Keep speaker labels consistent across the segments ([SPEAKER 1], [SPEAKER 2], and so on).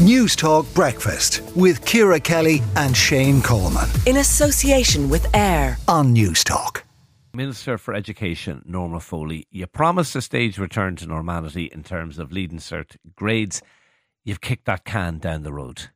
[SPEAKER 1] Newstalk Breakfast with Ciara Kelly and Shane Coleman.
[SPEAKER 2] In association with AIR
[SPEAKER 1] on Newstalk.
[SPEAKER 3] Minister for Education, Norma Foley, you promised a stage return to normality in terms of leaving cert grades. You've kicked that can down the road.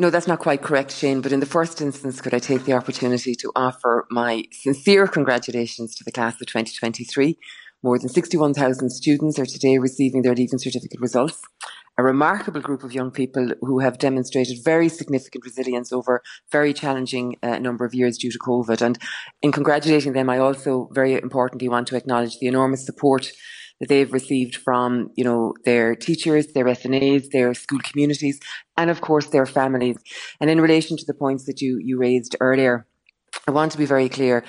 [SPEAKER 4] No, that's not quite correct, Shane. But in the first instance, could I take the opportunity to offer my sincere congratulations to the class of 2023? More than 61,000 students are today receiving their Leaving Certificate results. A remarkable group of young people who have demonstrated very significant resilience over very challenging uh, number of years due to COVID. And in congratulating them, I also very importantly want to acknowledge the enormous support that they've received from, you know, their teachers, their SNAs, their school communities, and of course their families. And in relation to the points that you, you raised earlier, I want to be very clear.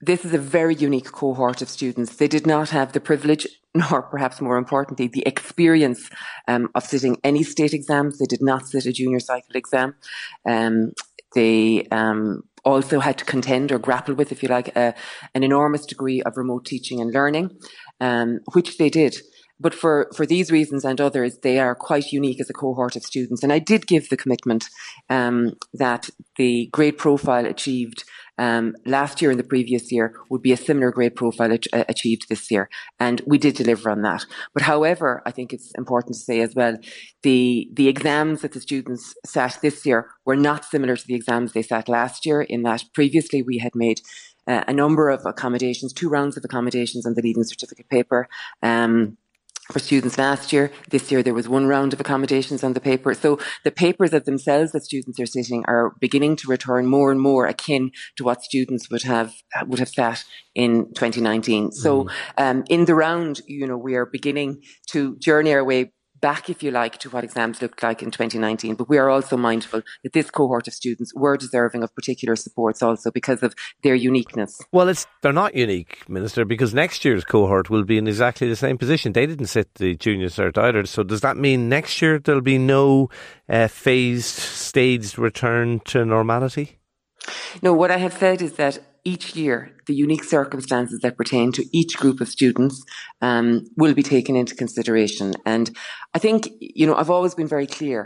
[SPEAKER 4] This is a very unique cohort of students. They did not have the privilege, nor perhaps more importantly, the experience um, of sitting any state exams. They did not sit a junior cycle exam. Um, they um, also had to contend or grapple with, if you like, uh, an enormous degree of remote teaching and learning, um, which they did. But for, for these reasons and others, they are quite unique as a cohort of students. And I did give the commitment um, that the grade profile achieved um, last year and the previous year would be a similar grade profile ach- uh, achieved this year. And we did deliver on that. But however, I think it's important to say as well, the, the exams that the students sat this year were not similar to the exams they sat last year in that previously we had made uh, a number of accommodations, two rounds of accommodations on the leaving certificate paper. Um, for students last year. This year there was one round of accommodations on the paper. So the papers of themselves that students are sitting are beginning to return more and more akin to what students would have would have sat in 2019. So mm. um, in the round, you know, we are beginning to journey our way back, if you like, to what exams looked like in 2019. But we are also mindful that this cohort of students were deserving of particular supports also because of their uniqueness.
[SPEAKER 3] Well, it's they're not unique, Minister, because next year's cohort will be in exactly the same position. They didn't sit the junior cert either. So does that mean next year there'll be no uh, phased, staged return to normality?
[SPEAKER 4] No, what I have said is that each year, the unique circumstances that pertain to each group of students um, will be taken into consideration. And I think, you know, I've always been very clear.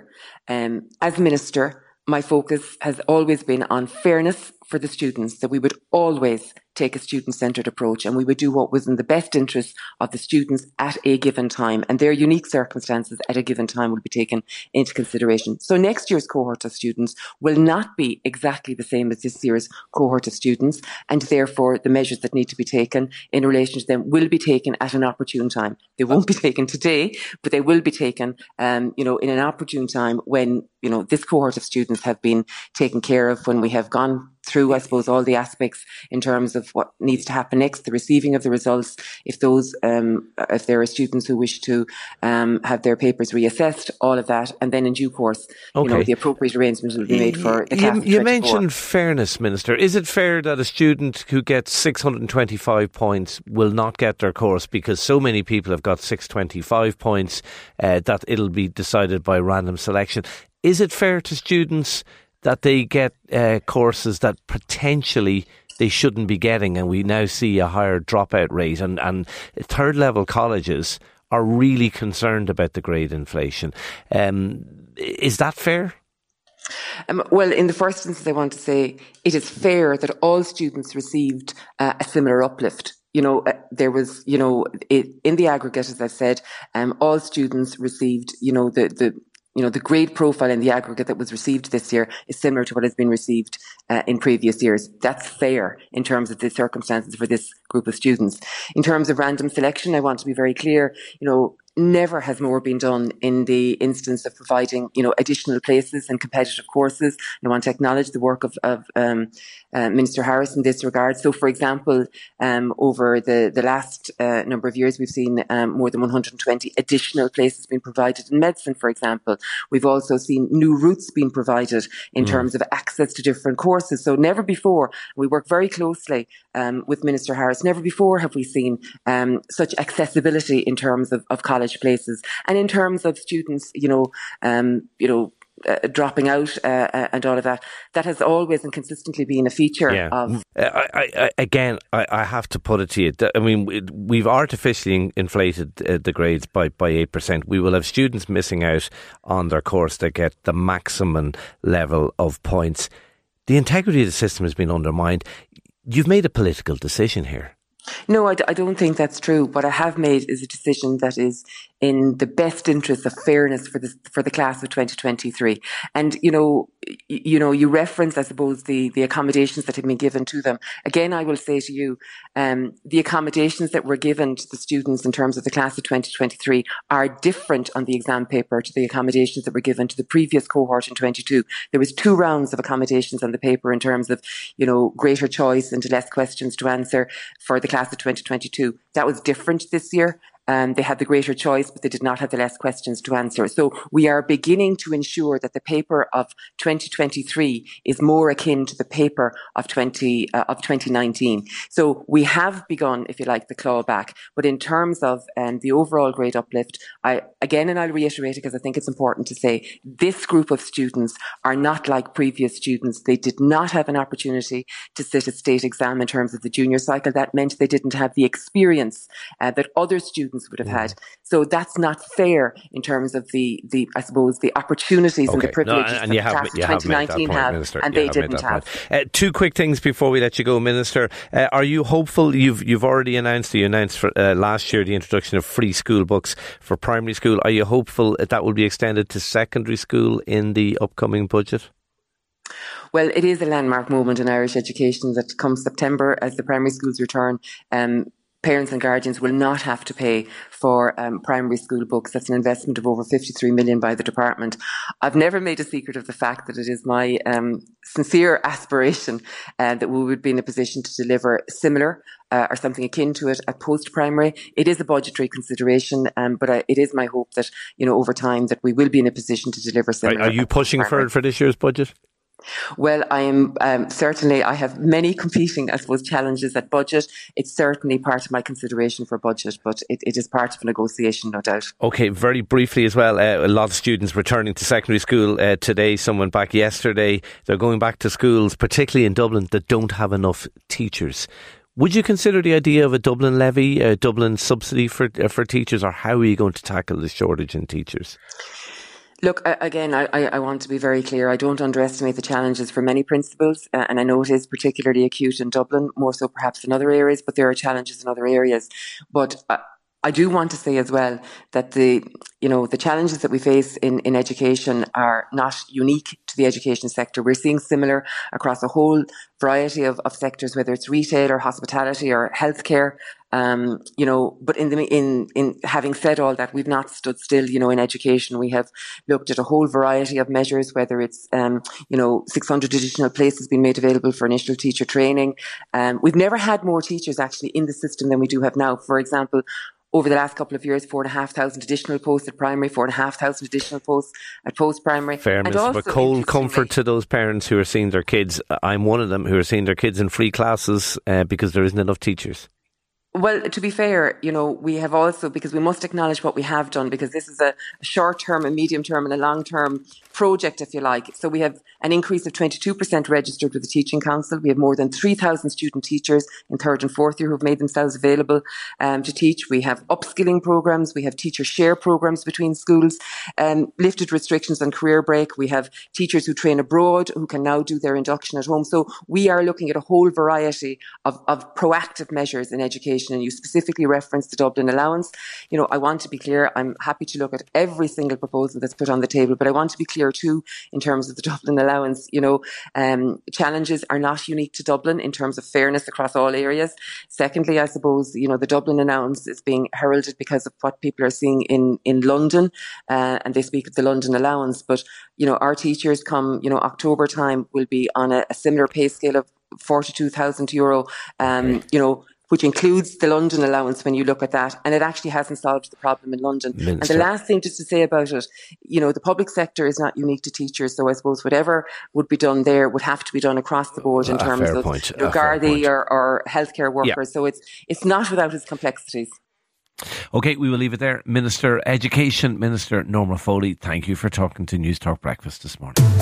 [SPEAKER 4] Um, as minister, my focus has always been on fairness for the students, that we would always take a student centred approach and we would do what was in the best interest of the students at a given time and their unique circumstances at a given time will be taken into consideration. So next year's cohort of students will not be exactly the same as this year's cohort of students and therefore the measures that need to be taken in relation to them will be taken at an opportune time. They won't be taken today, but they will be taken, um, you know, in an opportune time when, you know, this cohort of students have been taken care of when we have gone through, I suppose, all the aspects in terms of what needs to happen next, the receiving of the results, if those, um, if there are students who wish to um, have their papers reassessed, all of that, and then in due course, okay. you know, the appropriate arrangements will be made for the
[SPEAKER 3] You, you mentioned fairness, Minister. Is it fair that a student who gets 625 points will not get their course because so many people have got 625 points uh, that it'll be decided by random selection? Is it fair to students that they get uh, courses that potentially they shouldn't be getting, and we now see a higher dropout rate. And, and third level colleges are really concerned about the grade inflation. Um, is that fair?
[SPEAKER 4] Um, well, in the first instance, I want to say it is fair that all students received uh, a similar uplift you know, uh, there was, you know, it, in the aggregate, as I said, um, all students received, you know, the, the you know, the grade profile in the aggregate that was received this year is similar to what has been received uh, in previous years. That's fair in terms of the circumstances for this group of students. In terms of random selection, I want to be very clear, you know, never has more been done in the instance of providing, you know, additional places and competitive courses. And I want to acknowledge the work of, of um, uh, Minister Harris in this regard. So, for example, um, over the, the last uh, number of years, we've seen um, more than 120 additional places being provided in medicine, for example. We've also seen new routes being provided in mm. terms of access to different courses. So, never before, we work very closely um, with Minister Harris, never before have we seen um, such accessibility in terms of, of college places and in terms of students, you know, um, you know, uh, dropping out uh, uh, and all of that. That has always and consistently been a feature yeah. of.
[SPEAKER 3] Uh, I, I, again, I, I, have to put it to you. I mean, we've artificially inflated uh, the grades by by eight percent. We will have students missing out on their course that get the maximum level of points. The integrity of the system has been undermined. You've made a political decision here.
[SPEAKER 4] No, I d- I don't think that's true. What I have made is a decision that is in the best interest of fairness for the for the class of 2023. And you know, you know, you reference, I suppose, the the accommodations that have been given to them. Again, I will say to you, um, the accommodations that were given to the students in terms of the class of 2023 are different on the exam paper to the accommodations that were given to the previous cohort in 22. There was two rounds of accommodations on the paper in terms of, you know, greater choice and less questions to answer for the class of 2022. That was different this year. Um, they had the greater choice, but they did not have the less questions to answer. So we are beginning to ensure that the paper of 2023 is more akin to the paper of 20 uh, of 2019. So we have begun, if you like, the clawback. But in terms of um, the overall grade uplift, I again, and I'll reiterate it because I think it's important to say, this group of students are not like previous students. They did not have an opportunity to sit a state exam in terms of the junior cycle. That meant they didn't have the experience uh, that other students students would have mm. had. So that's not fair in terms of the, the I suppose, the opportunities okay. and the privileges no, and, and that have, 2019 have, point, Minister. and you they have didn't have.
[SPEAKER 3] Uh, two quick things before we let you go, Minister. Uh, are you hopeful? You've you've already announced you announced for, uh, last year the introduction of free school books for primary school. Are you hopeful that, that will be extended to secondary school in the upcoming budget?
[SPEAKER 4] Well, it is a landmark moment in Irish education that comes September as the primary schools return. Um, parents and guardians will not have to pay for um, primary school books. That's an investment of over 53 million by the department. I've never made a secret of the fact that it is my um, sincere aspiration uh, that we would be in a position to deliver similar uh, or something akin to it at post primary. It is a budgetary consideration, um, but I, it is my hope that you know over time that we will be in a position to deliver similar.
[SPEAKER 3] Are, are you pushing for it for this year's budget?
[SPEAKER 4] Well, I am um, certainly, I have many competing, I suppose, challenges at budget. It's certainly part of my consideration for budget, but it, it is part of a negotiation, no doubt.
[SPEAKER 3] Okay, very briefly as well, uh, a lot of students returning to secondary school uh, today. someone back yesterday. They're going back to schools, particularly in Dublin, that don't have enough teachers. Would you consider the idea of a Dublin levy, a Dublin subsidy for uh, for teachers, or how are you going to tackle the shortage in teachers?
[SPEAKER 4] Look, again, I, I, want to be very clear. I don't underestimate the challenges for many principals, uh, and I know it is particularly acute in Dublin, more so perhaps in other areas, but there are challenges in other areas. But uh, I do want to say as well that the, you know, the challenges that we face in, in education are not unique to the education sector. We're seeing similar across a whole variety of, of sectors, whether it's retail or hospitality or healthcare. Um, you know, but in the in in having said all that, we've not stood still. You know, in education, we have looked at a whole variety of measures, whether it's um, you know 600 additional places being made available for initial teacher training. Um, we've never had more teachers actually in the system than we do have now. For example, over the last couple of years, four and a half thousand additional posts at primary, four and a half thousand additional posts at post primary.
[SPEAKER 3] Fairness, but a cold comfort to those parents who are seeing their kids. I'm one of them who are seeing their kids in free classes uh, because there isn't enough teachers.
[SPEAKER 4] Well, to be fair, you know, we have also, because we must acknowledge what we have done, because this is a short term, a medium term, and a long term project, if you like. So we have an increase of 22% registered with the Teaching Council. We have more than 3,000 student teachers in third and fourth year who have made themselves available um, to teach. We have upskilling programs. We have teacher share programs between schools, um, lifted restrictions on career break. We have teachers who train abroad who can now do their induction at home. So we are looking at a whole variety of, of proactive measures in education and you specifically referenced the Dublin allowance, you know, I want to be clear, I'm happy to look at every single proposal that's put on the table, but I want to be clear too in terms of the Dublin allowance, you know, um, challenges are not unique to Dublin in terms of fairness across all areas. Secondly, I suppose, you know, the Dublin allowance is being heralded because of what people are seeing in, in London, uh, and they speak of the London allowance, but, you know, our teachers come, you know, October time will be on a, a similar pay scale of 42,000 euro, um, you know, which includes the London allowance when you look at that. And it actually hasn't solved the problem in London. Minister. And the last thing just to say about it, you know, the public sector is not unique to teachers. So I suppose whatever would be done there would have to be done across the board in terms of you know, Gardaí or, or healthcare workers. Yeah. So it's, it's not without its complexities.
[SPEAKER 3] Okay, we will leave it there. Minister Education, Minister Norma Foley, thank you for talking to Newstalk Breakfast this morning.